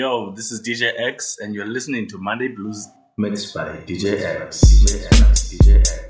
Yo, this is DJ X, and you're listening to Monday Blues mixed by DJ X. DJ X. DJ X.